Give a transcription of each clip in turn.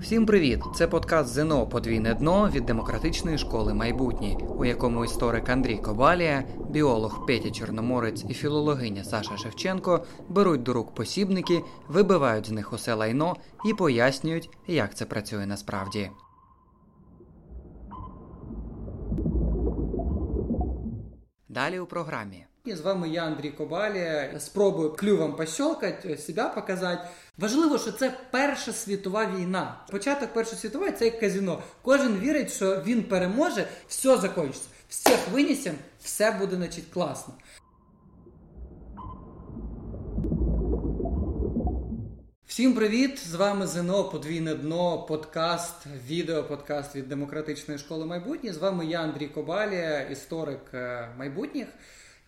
Всім привіт! Це подкаст ЗНО Подвійне дно від демократичної школи майбутнє, у якому історик Андрій Кобалія, біолог Петя Чорноморець і філологиня Саша Шевченко беруть до рук посібники, вибивають з них усе лайно і пояснюють, як це працює насправді. Далі у програмі. І з вами я, Андрій Кобалія. Спробую клювом пощелкати, себе показати. Важливо, що це Перша світова війна. Початок Першої світової це як казино. Кожен вірить, що він переможе, все закінчиться. Всіх винесемо, все буде значить, класно. Всім привіт! З вами ЗНО Подвійне дно, подкаст, відео подкаст від демократичної школи майбутнє. З вами я, Андрій Кобалія, історик е, майбутніх.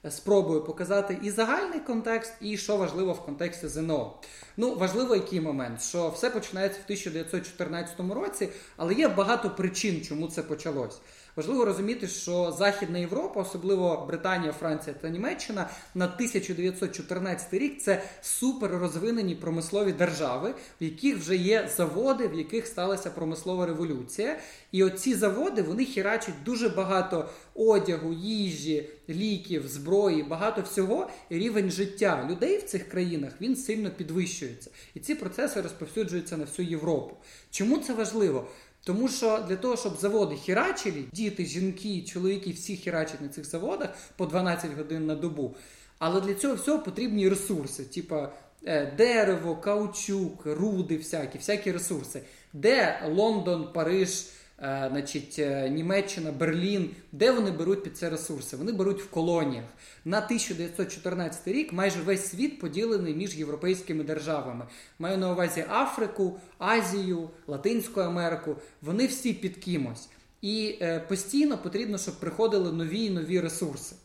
Спробую показати і загальний контекст, і що важливо в контексті ЗНО. Ну, важливо який момент, що все починається в 1914 році, але є багато причин, чому це почалось. Важливо розуміти, що Західна Європа, особливо Британія, Франція та Німеччина, на 1914 рік це супер розвинені промислові держави, в яких вже є заводи, в яких сталася промислова революція. І оці заводи вони хірачать дуже багато одягу, їжі, ліків, зброї, багато всього. І рівень життя людей в цих країнах він сильно підвищується. І ці процеси розповсюджуються на всю Європу. Чому це важливо? Тому що для того, щоб заводи хірачили, діти, жінки, чоловіки всі хірачать на цих заводах по 12 годин на добу. Але для цього всього потрібні ресурси, типа е, дерево, каучук, руди, всякі, всякі ресурси. Де Лондон, Париж. Е, значить, е, Німеччина, Берлін, де вони беруть під це ресурси? Вони беруть в колоніях. На 1914 рік майже весь світ поділений між європейськими державами. Маю на увазі Африку, Азію, Латинську Америку. Вони всі під кимось. І е, постійно потрібно, щоб приходили нові і нові ресурси.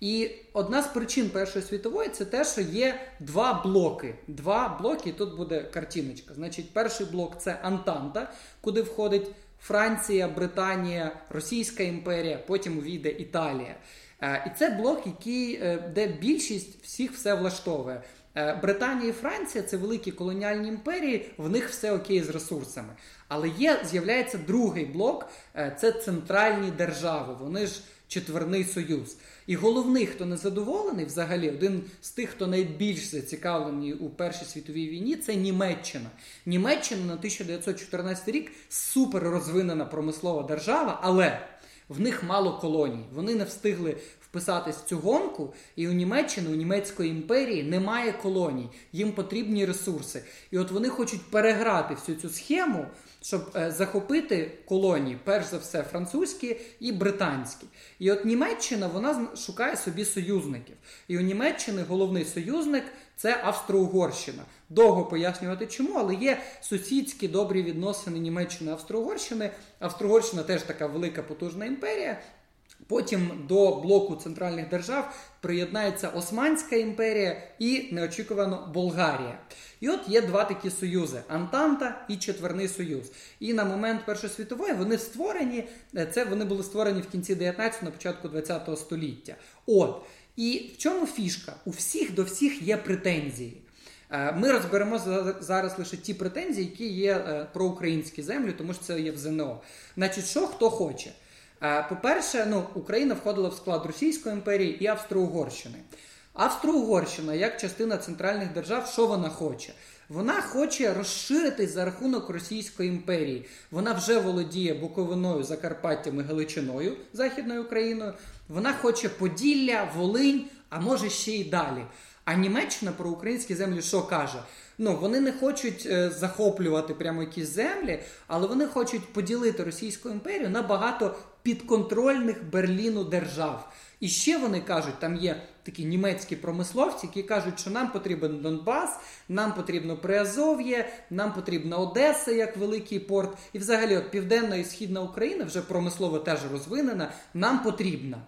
І одна з причин Першої світової це те, що є два блоки. Два блоки, і тут буде картиночка. Значить, перший блок це Антанта, куди входить Франція, Британія, Російська імперія, потім увійде Італія. Е, і це блок, який, е, де більшість всіх все влаштовує. Е, Британія і Франція це великі колоніальні імперії, в них все окей з ресурсами. Але є, з'являється другий блок це центральні держави. Вони ж четверний союз. І головний, хто не задоволений, взагалі, один з тих, хто найбільш зацікавлений у Першій світовій війні, це Німеччина. Німеччина на 1914 рік супер розвинена промислова держава, але в них мало колоній. Вони не встигли вписатись в цю гонку, і у Німеччини, у Німецької імперії немає колоній, їм потрібні ресурси. І от вони хочуть переграти всю цю схему, щоб е, захопити колонії, перш за все, французькі і британські. І от Німеччина вона шукає собі союзників. І у Німеччини головний союзник це Австро-Угорщина. Довго пояснювати чому, але є сусідські добрі відносини Німеччини Австро-Угорщини. Австро-Угорщина теж така велика потужна імперія. Потім до блоку центральних держав приєднається Османська імперія і неочікувано Болгарія. І от є два такі союзи: Антанта і Четверний Союз. І на момент Першої світової вони створені. Е, це вони були створені в кінці 19-го, на початку 20-го століття. От і в чому фішка? У всіх до всіх є претензії. Е, ми розберемо зараз лише ті претензії, які є е, про українські землі, тому що це є в ЗНО. Значить, що хто хоче. По-перше, ну, Україна входила в склад Російської імперії і Австро-Угорщини. Австро-Угорщина, як частина центральних держав, що вона хоче? Вона хоче розширитись за рахунок Російської імперії. Вона вже володіє Буковиною, Закарпаттям і Галичиною, Західною Україною. Вона хоче Поділля, Волинь, а може ще й далі. А Німеччина про українські землі що каже? Ну, вони не хочуть е, захоплювати прямо якісь землі, але вони хочуть поділити Російську імперію на багато підконтрольних Берліну держав. І ще вони кажуть, там є такі німецькі промисловці, які кажуть, що нам потрібен Донбас, нам потрібно Приазов'є, нам потрібна Одеса як великий порт. І взагалі, от Південна і Східна Україна вже промислово теж розвинена, нам потрібна.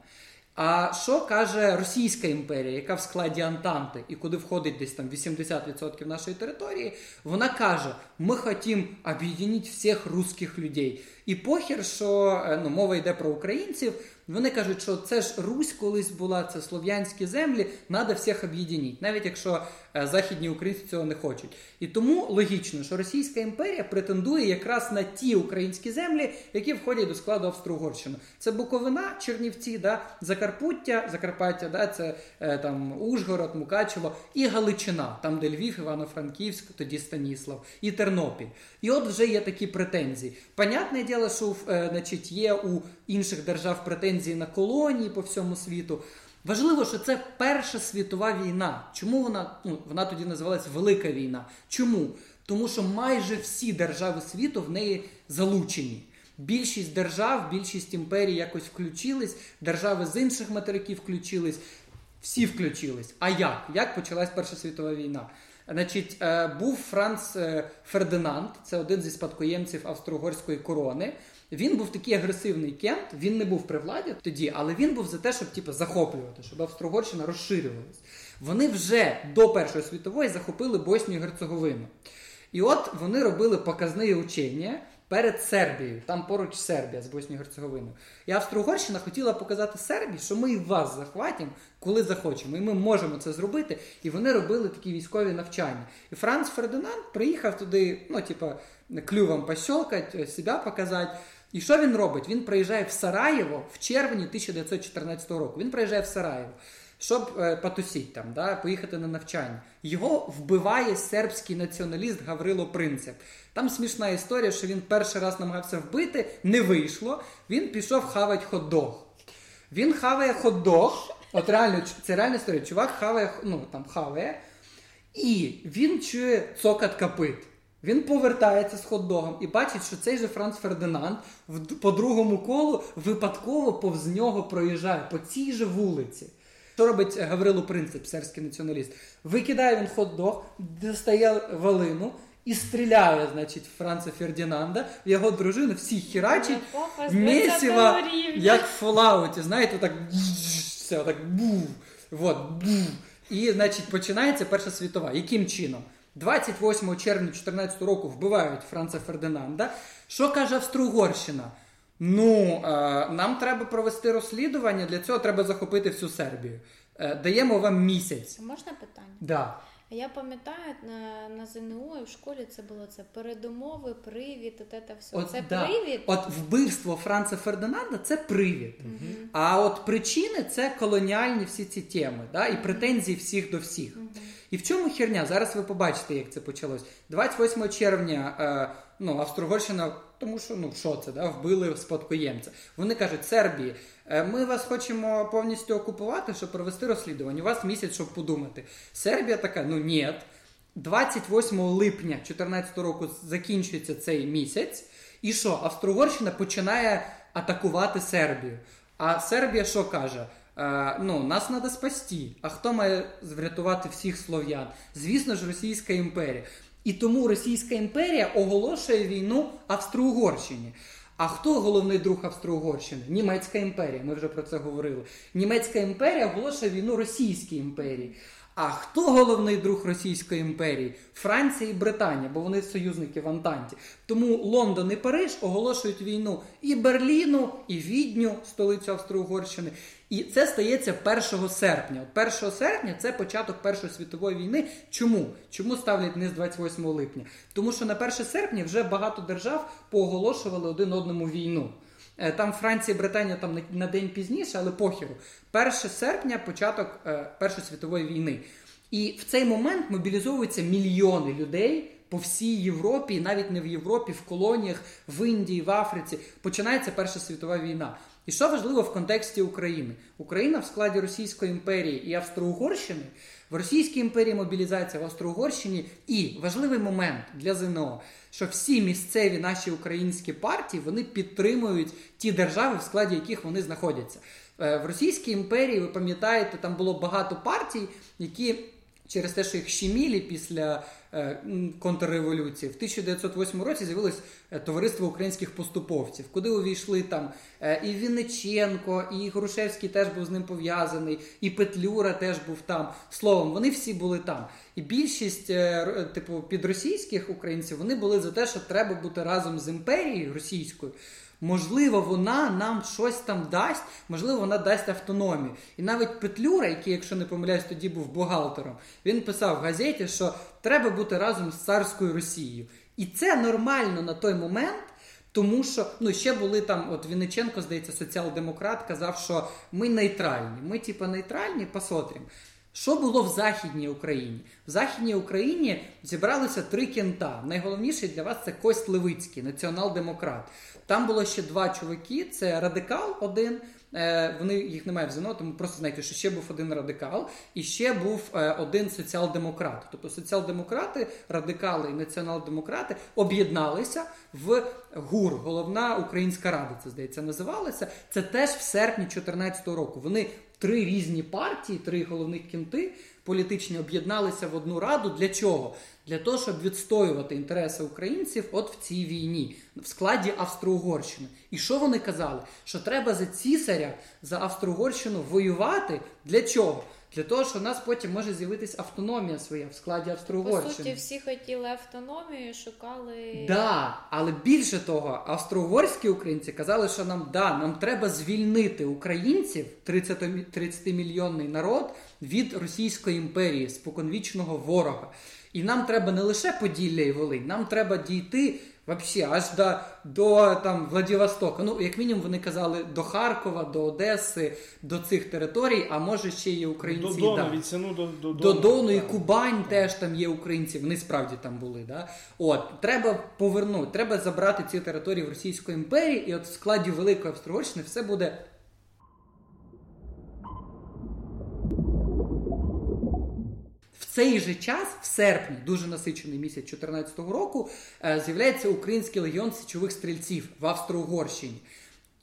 А що каже Російська імперія, яка в складі Антанти і куди входить десь там 80% нашої території, вона каже: ми хотім об'єднати всіх русських людей. І похер, що е, ну, мова йде про українців, Вони кажуть, що це ж Русь колись була, це слов'янські землі, треба всіх об'єднати, навіть якщо е, західні українці цього не хочуть. І тому логічно, що Російська імперія претендує якраз на ті українські землі, які входять до складу Австро-Угорщини. Це Буковина, Чернівці, да, Закарпуття, Закарпаття, да, це е, там Ужгород, Мукачево і Галичина, там де Львів, Івано-Франківськ, тоді Станіслав, і Тернопіль. І от вже є такі претензії. Понятне діло, що е, значить, є у інших держав претензії на колонії по всьому світу. Важливо, що це Перша світова війна. Чому вона ну, вона тоді називалась Велика війна? Чому? Тому що майже всі держави світу в неї залучені. Більшість держав, більшість імперій якось включились, держави з інших материків включились, всі включились. А як? Як почалась Перша світова війна? Значить, е, був Франц е, Фердинанд, це один зі спадкоємців австро-угорської корони. Він був такий агресивний кент, він не був при владі тоді, але він був за те, щоб типу, захоплювати, щоб Австро-Угорщина розширювалась. Вони вже до Першої світової захопили Боснію Герцеговину. І от вони робили показне учення перед Сербією, там поруч Сербія з Боснією Герцеговиною. І Австро-Угорщина хотіла показати Сербії, що ми і вас захватимо, коли захочемо. І ми можемо це зробити. І вони робили такі військові навчання. І Франц Фердинанд приїхав туди, ну, типа, клювом пощолкати, себе показати. І що він робить? Він приїжджає в Сараєво в червні 1914 року. Він приїжджає в Сараєво, щоб е, потусіть там, да, поїхати на навчання. Його вбиває сербський націоналіст Гаврило Принцеп. Там смішна історія, що він перший раз намагався вбити, не вийшло. Він пішов хавати хот-дог. Він хаває хот-дог. От реально, це реальна історія. Чувак хаває, ну там хаває, і він чує цокат копит. Він повертається з хот-догом і бачить, що цей же Франц Фердинанд по другому колу випадково повз нього проїжджає по цій же вулиці. Що робить Гаврило Принцип, сербський націоналіст? Викидає він хот-дог, достає валину і стріляє, значить, Франца Фердинанда, в його дружину всіх хірачить місіво, як в Фоллауті, знаєте, так все, так був. Вот, був. І, значить, починається Перша світова. Яким чином? 28 червня 2014 року вбивають Франца Фердинанда. Що каже Австро-Угорщина? Ну, е, нам треба провести розслідування, для цього треба захопити всю Сербію. Е, даємо вам місяць. Можна питання? Да. Я пам'ятаю на на ЗНО і в школі це було це передумови, привід, от це все. От, це да. привід. От вбивство Франца Фердинанда це привід. Угу. А от причини це колоніальні всі ці теми, да, і претензії всіх до всіх. Угу. І в чому херня? Зараз ви побачите, як це почалось. 28 червня е, ну, Австро-Угорщина, тому що ну що це, да, вбили спадкоємця. Вони кажуть, Сербії, е, ми вас хочемо повністю окупувати, щоб провести розслідування. У вас місяць, щоб подумати. Сербія така, ну ні. 28 липня 2014 року закінчується цей місяць. І що? Австро-Угорщина починає атакувати Сербію. А Сербія що каже? Е, ну, нас треба спасти. А хто має врятувати всіх слов'ян? Звісно ж, Російська імперія. І тому Російська імперія оголошує війну Австро-Угорщині. А хто головний друг Австро-Угорщини? Німецька імперія. Ми вже про це говорили. Німецька імперія оголошує війну Російській імперії. А хто головний друг Російської імперії? Франція і Британія, бо вони союзники в Антанті. Тому Лондон і Париж оголошують війну і Берліну, і Відню, столицю Австро-Угорщини. І це стається 1 серпня. От 1 серпня це початок Першої світової війни. Чому? Чому ставлять не з 28 липня? Тому що на 1 серпня вже багато держав пооголошували один одному війну. Е, там Франція Британія там на день пізніше, але похеру. 1 серпня початок е, Першої світової війни. І в цей момент мобілізовуються мільйони людей по всій Європі, навіть не в Європі, в колоніях, в Індії, в Африці. Починається Перша світова війна. І що важливо в контексті України? Україна в складі Російської імперії і Австро-Угорщини, в Російській імперії мобілізація в Австро-Угорщині і важливий момент для ЗНО, що всі місцеві наші українські партії вони підтримують ті держави, в складі яких вони знаходяться. Е, в Російській імперії, ви пам'ятаєте, там було багато партій, які через те, що їх щемілі після е, контрреволюції, в 1908 році з'явилось е, товариство українських поступовців, куди увійшли там е, і Вінниченко, і Грушевський теж був з ним пов'язаний, і Петлюра теж був там. Словом, вони всі були там. І більшість, типу, підросійських українців вони були за те, що треба бути разом з імперією російською. Можливо, вона нам щось там дасть, можливо, вона дасть автономію. І навіть Петлюра, який, якщо не помиляюсь, тоді був бухгалтером, він писав в газеті, що треба бути разом з царською Росією. І це нормально на той момент. Тому що ну ще були там, от Вінниченко, здається, соціал-демократ казав, що ми нейтральні. Ми, типу, нейтральні, посмотрим. Що було в Західній Україні? В Західній Україні зібралися три кента. Найголовніший для вас це Кость Левицький, націонал-демократ. Там було ще два чуваки: це радикал один. Е, вони їх немає в тому просто знаєте, що ще був один радикал, і ще був е, один соціал-демократ. Тобто соціал-демократи, радикали і націонал-демократи об'єдналися в ГУР, головна українська рада. Це здається, називалося. Це теж в серпні 2014 року. Вони три різні партії, три головних кінти політичні об'єдналися в одну раду. Для чого? Для того, щоб відстоювати інтереси українців от в цій війні в складі Австро-Угорщини. І що вони казали? Що треба за цісаря, за Австро-Угорщину воювати для чого? Для того, що у нас потім може з'явитись автономія своя в складі Австро-Угорщини. По суті, всі хотіли автономію, шукали. Да, але більше того, австро-угорські українці казали, що нам да, нам треба звільнити українців, 30 30 мільйонний народ, від Російської імперії, споконвічного ворога. І нам треба не лише Поділля і Волинь, нам треба дійти Вообще, аж до до там Владивостока. Ну, як мінімум, вони казали до Харкова, до Одеси, до цих територій, а може ще є українці. До Дону, від Сіну до до, до Дону і Кубань теж там є українці, вони справді там були. Да? От, Треба повернути, треба забрати ці території в Російської імперії, і от в складі Великої Австрогорщини все буде цей же час, в серпні, дуже насичений місяць 2014 року, е, з'являється Український легіон січових стрільців в Австро-Угорщині.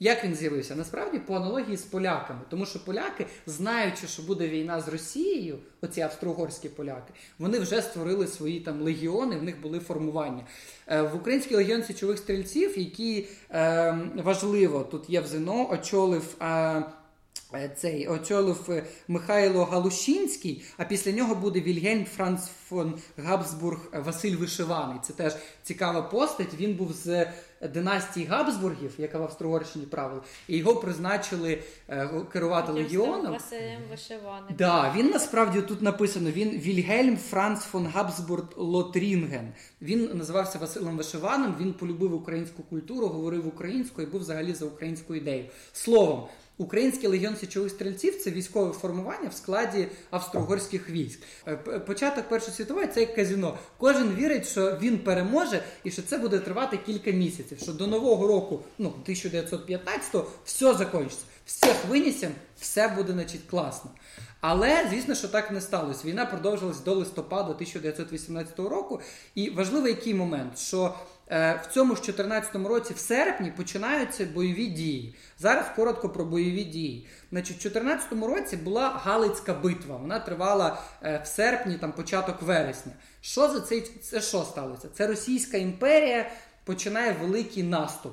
Як він з'явився? Насправді по аналогії з поляками, тому що поляки, знаючи, що буде війна з Росією, оці австро-угорські поляки, вони вже створили свої там легіони, в них були формування. Е, в Український легіон січових стрільців, який е, важливо тут є в ЗНО, очолив. Е, цей очолив е, Михайло Галушинський, а після нього буде Вільгельм Франц фон Габсбург е, Василь Вишиваний. Це теж цікава постать. Він був з династії Габсбургів, яка в Австро-Угорщині правила, і його призначили керувати легіоном. Василем Вишиваним. Да, він насправді тут написано: він Вільгельм Франц фон Габсбург Лотрінген. Він називався Василем Вишиваним. Він полюбив українську культуру, говорив українською і був взагалі за українську ідею. Словом. Український легіон січових стрільців це військове формування в складі австро-угорських військ. Е, початок Першої світової це як казіно. Кожен вірить, що він переможе і що це буде тривати кілька місяців. Що до нового року, ну 1915-го, все закінчиться. Всіх винесемо, все буде значить, класно. Але звісно, що так не сталося. Війна продовжилась до листопада 1918 року. І важливий який момент, що в цьому ж 2014 році, в серпні, починаються бойові дії. Зараз коротко про бойові дії. Значить, в 2014 році була Галицька битва. Вона тривала е, в серпні, там початок вересня. Що за цей це що сталося? Це Російська імперія починає великий наступ.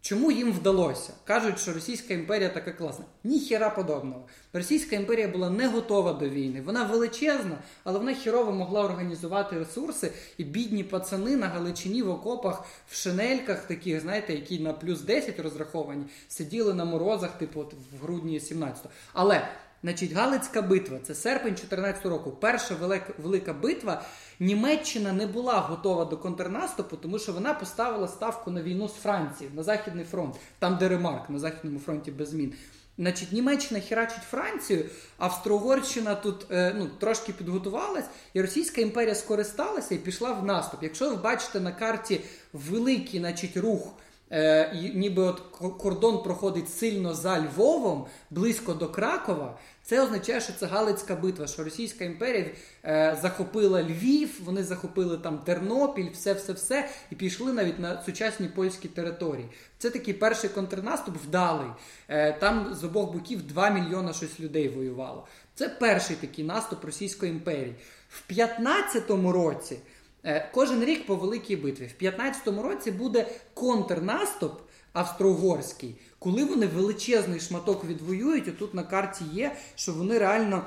Чому їм вдалося? Кажуть, що Російська імперія така класна. Ніхіра подобного. Російська імперія була не готова до війни. Вона величезна, але вона хірово могла організувати ресурси, і бідні пацани на Галичині в окопах, в шинельках, таких, знаєте, які на плюс 10 розраховані, сиділи на морозах, типу в грудні 17-го. Але Значить, Галицька битва це серпень 2014 року. Перша велика, велика битва. Німеччина не була готова до контрнаступу, тому що вона поставила ставку на війну з Францією на Західний фронт, там де Ремарк, на Західному фронті без змін. Значить, Німеччина херачить Францію, Австро-Угорщина тут е, ну, трошки підготувалась, і Російська імперія скористалася і пішла в наступ. Якщо ви бачите на карті великий значить, рух е, ніби от кордон проходить сильно за Львовом, близько до Кракова. Це означає, що це Галицька битва, що Російська імперія е, захопила Львів, вони захопили там Тернопіль, все-все-все, і пішли навіть на сучасні польські території. Це такий перший контрнаступ вдалий. Е, там з обох боків 2 мільйона щось людей воювало. Це перший такий наступ Російської імперії. В 15-му році. Е, кожен рік по великій битві. В 15-му році буде контрнаступ австро-угорський, коли вони величезний шматок відвоюють. Отут на карті є, що вони реально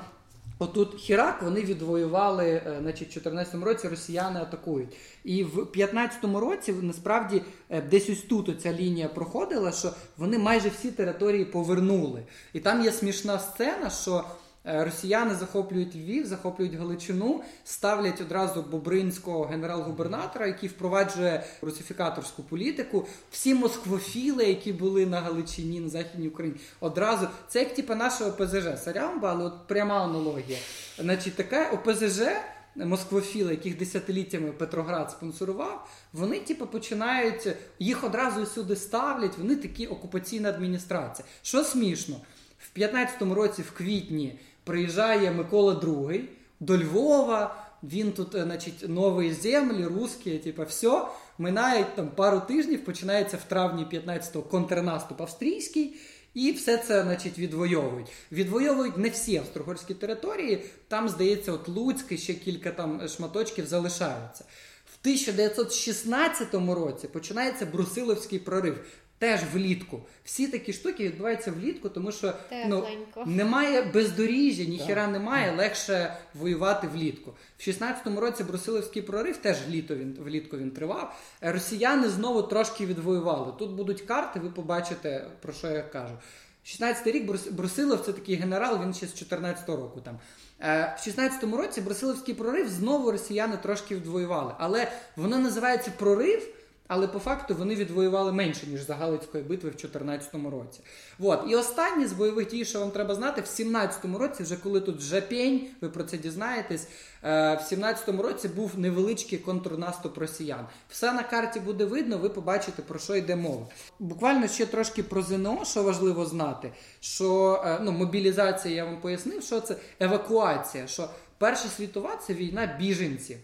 Отут Хірак вони відвоювали, е, значить, в 14 році росіяни атакують. І в 15-му році насправді е, десь ось тут ця лінія проходила, що вони майже всі території повернули. І там є смішна сцена, що росіяни захоплюють Львів, захоплюють Галичину, ставлять одразу Бобринського генерал-губернатора, який впроваджує русифікаторську політику. Всі москвофіли, які були на Галичині, на Західній Україні, одразу це як типу нашого ОПЗЖ Сарямба, але от пряма аналогія. Значить, таке ОПЗЖ. Москвофіли, яких десятиліттями Петроград спонсорував, вони типу, починають їх одразу сюди ставлять. Вони такі окупаційна адміністрація. Що смішно, в 15-му році, в квітні, приїжджає Микола II до Львова. Він тут, е, значить, нові землі, русські, типу, все. Минає там пару тижнів, починається в травні 15-го контрнаступ австрійський, і все це значить, відвоюють. Відвоюють не всі австрогорські території. Там, здається, от Луцьк і ще кілька там шматочків залишаються. В 1916 році починається Брусиловський прорив. Теж влітку. Всі такі штуки відбуваються влітку, тому що ну, немає бездоріжжя, ніхіра немає, легше воювати влітку. В 16-му році Брусиловський прорив теж літо він влітку він тривав. Росіяни знову трошки відвоювали. Тут будуть карти, ви побачите, про що я кажу. 16-й рік Брусилов це такий генерал, він ще з 14-го року там. Е, в 16-му році Брусиловський прорив знову росіяни трошки відвоювали. Але воно називається прорив але по факту вони відвоювали менше, ніж за Галицької битви в 2014 році. От. І останні з бойових дій, що вам треба знати, в 17-му році, вже коли тут жапень, ви про це дізнаєтесь. Е, в 17-му році був невеличкий контрнаступ росіян. Все на карті буде видно, ви побачите, про що йде мова. Буквально ще трошки про ЗНО, що важливо знати, що е, ну, мобілізація, я вам пояснив, що це евакуація. що Перша світова це війна біженців.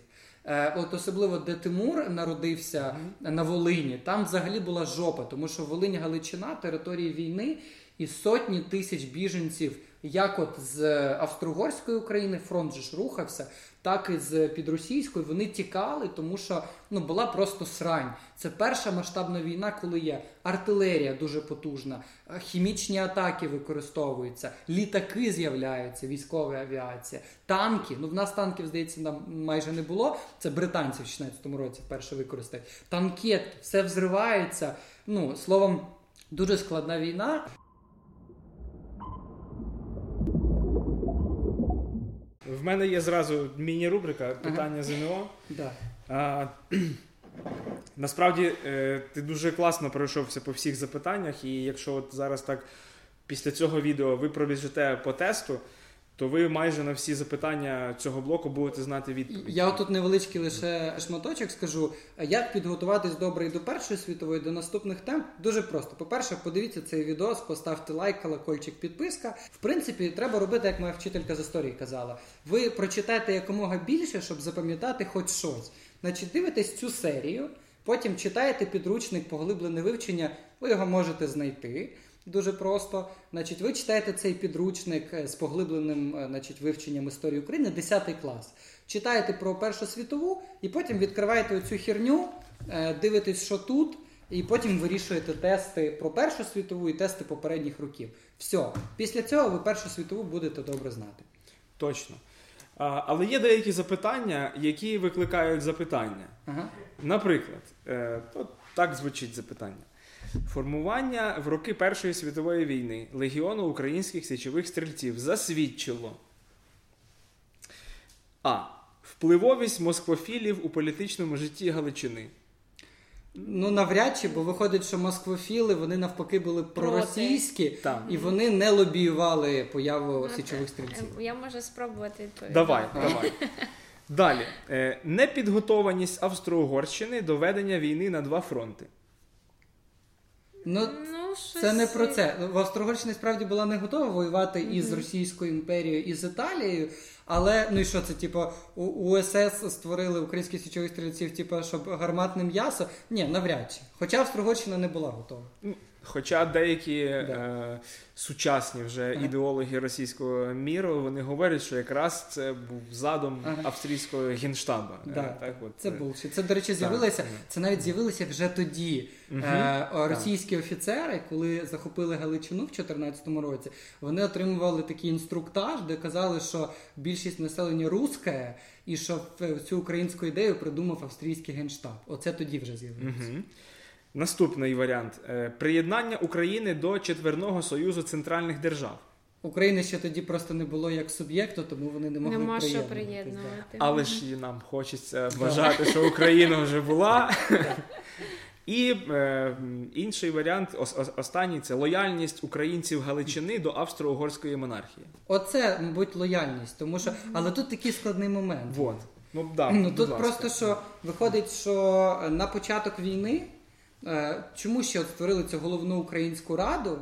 Е, от особливо де Тимур народився mm-hmm. на Волині, там взагалі була жопа, тому що Волинь Галичина території війни і сотні тисяч біженців, як от з Австро-Угорської України фронт же ж рухався, так і з підросійської, вони тікали, тому що ну була просто срань. Це перша масштабна війна, коли є артилерія дуже потужна, хімічні атаки використовуються, літаки з'являються, військова авіація, танки. Ну в нас танків здається нам майже не було. Це британці в 16-му році вперше використають. Танкет, все взривається. Ну словом, дуже складна війна. В мене є зразу міні-рубрика питання ага. ЗНО. Да. А, Насправді е, ти дуже класно пройшовся по всіх запитаннях, і якщо от зараз так після цього відео ви пробіжите по тесту, то ви майже на всі запитання цього блоку будете знати відповідь. Я тут невеличкий лише шматочок скажу. Як підготуватись добре і до першої світової, до наступних тем дуже просто. По-перше, подивіться цей відео, поставте лайк, колокольчик, підписка. В принципі, треба робити, як моя вчителька з історії казала. Ви прочитайте якомога більше, щоб запам'ятати хоч щось. Значить, дивитесь цю серію, потім читаєте підручник, поглиблене вивчення, ви його можете знайти. Дуже просто. Значить, Ви читаєте цей підручник е, з поглибленим е, значить, вивченням історії України, 10 клас. Читаєте про Першу світову і потім відкриваєте оцю херню, е, дивитесь, що тут, і потім вирішуєте тести про Першу світову і тести попередніх років. Все. Після цього ви Першу світову будете добре знати. Точно. А, Але є деякі запитання, які викликають запитання. Ага. Наприклад, е, так звучить запитання. Формування в роки Першої світової війни Легіону українських січових стрільців засвідчило А. Впливовість москвофілів у політичному житті Галичини. Ну, навряд чи, бо виходить, що москвофіли вони навпаки були проросійські Проти. і вони не лобіювали появу ну, січових стрільців. Я можу спробувати відповідати. Давай, давай. Далі. Е, непідготованість Австро-Угорщини до ведення війни на два фронти. Ну, ну це не про це. В Австрогорщині справді була не готова воювати mm-hmm. із Російською імперією і з Італією. Але ну і що це, типу, у УСС створили українських січових стрільців, типу, щоб гарматне м'ясо? Ні, навряд чи. Хоча Австрогорщина не була готова. Хоча деякі е, сучасні вже ага. ідеологи російського міру вони говорять, що якраз це був задум ага. австрійського генштабу. Да. Е, так, от, Це був це, до речі, з'явилося. Це навіть з'явилося вже тоді. Угу. Е, Російські офіцери, коли захопили Галичину в 2014 році, вони отримували такий інструктаж, де казали, що більшість населення русське, і що цю українську ідею придумав австрійський генштаб. Оце тоді вже з'явилося. Угу. Наступний варіант: е, приєднання України до четверного союзу центральних держав. України ще тоді просто не було як суб'єкту, тому вони не могли Нема що приєднувати. Але ж і нам хочеться вважати, що Україна вже була. І е, інший варіант, останній це лояльність українців Галичини до австро-угорської монархії. Оце, мабуть, лояльність, тому що але тут такий складний момент. Вот. Ну, да, ну Тут ласка. просто що виходить, що на початок війни чому ще от створили цю головну українську раду,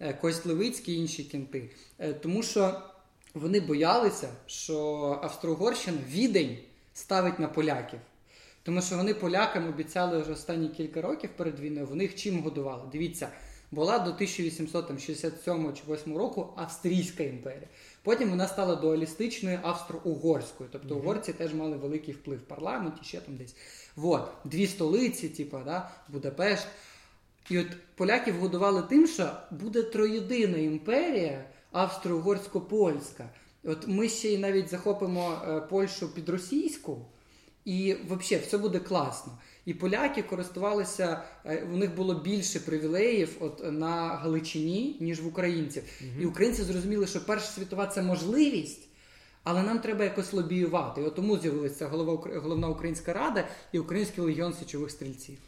е, Кость Левицький і інші кінти? Е, тому що вони боялися, що Австро-Угорщина відень ставить на поляків. Тому що вони полякам обіцяли вже останні кілька років перед війною, вони їх чим годували. Дивіться, була до 1867 чи 8 року Австрійська імперія. Потім вона стала дуалістичною австро-угорською. Тобто mm-hmm. угорці теж мали великий вплив в парламенті, ще там десь. Вот. Дві столиці, типу, да, Будапешт. І от поляків годували тим, що буде троєдина імперія австро-угорсько-польська. От ми ще й навіть захопимо е, Польщу під російську, і взагалі все буде класно. І поляки користувалися, е, у них було більше привілеїв от на Галичині, ніж в українців. Угу. І українці зрозуміли, що Перша світова це можливість, але нам треба якось лобіювати. І от тому з'явилася головна українська рада і Український легіон січових стрільців.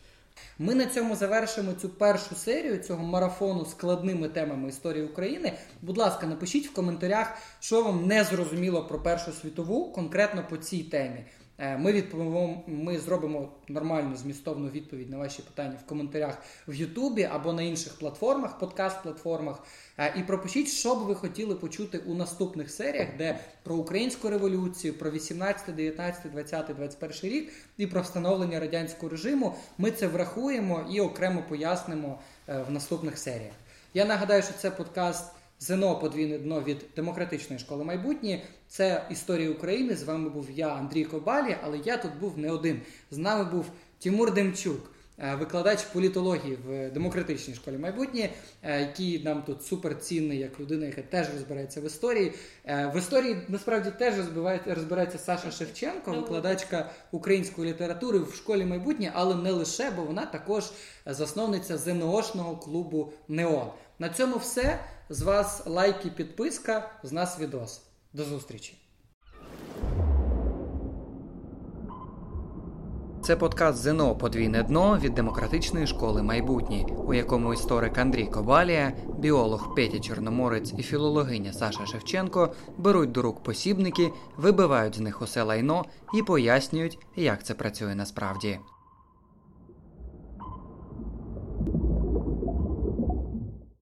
Ми на цьому завершимо цю першу серію цього марафону складними темами історії України. Будь ласка, напишіть в коментарях, що вам не зрозуміло про Першу світову, конкретно по цій темі. Е, ми відповімо, ми зробимо нормальну змістовну відповідь на ваші питання в коментарях в Ютубі або на інших платформах, подкаст-платформах. Е, і пропишіть, що б ви хотіли почути у наступних серіях, де про українську революцію, про 18, 19, 20, 21 рік і про встановлення радянського режиму. Ми це врахуємо і окремо пояснимо е, в наступних серіях. Я нагадаю, що це подкаст. ЗНО подвійне дно від демократичної школи майбутнє. Це історія України. З вами був я, Андрій Кобалі, але я тут був не один. З нами був Тимур Демчук, е, викладач політології в демократичній школі майбутнє, е, який нам тут суперцінний, як людина, яка теж розбирається в історії. Е, в історії насправді теж розбирається Саша Шевченко, викладачка української літератури в школі майбутнє, але не лише, бо вона також засновниця ЗНОшного клубу НЕОН. На цьому все. З вас лайки, підписка, з нас відос. До зустрічі. Це подкаст ЗНО Подвійне дно від демократичної школи майбутнє, у якому історик Андрій Кобалія, біолог Петя Чорноморець і філологиня Саша Шевченко беруть до рук посібники, вибивають з них усе лайно і пояснюють, як це працює насправді.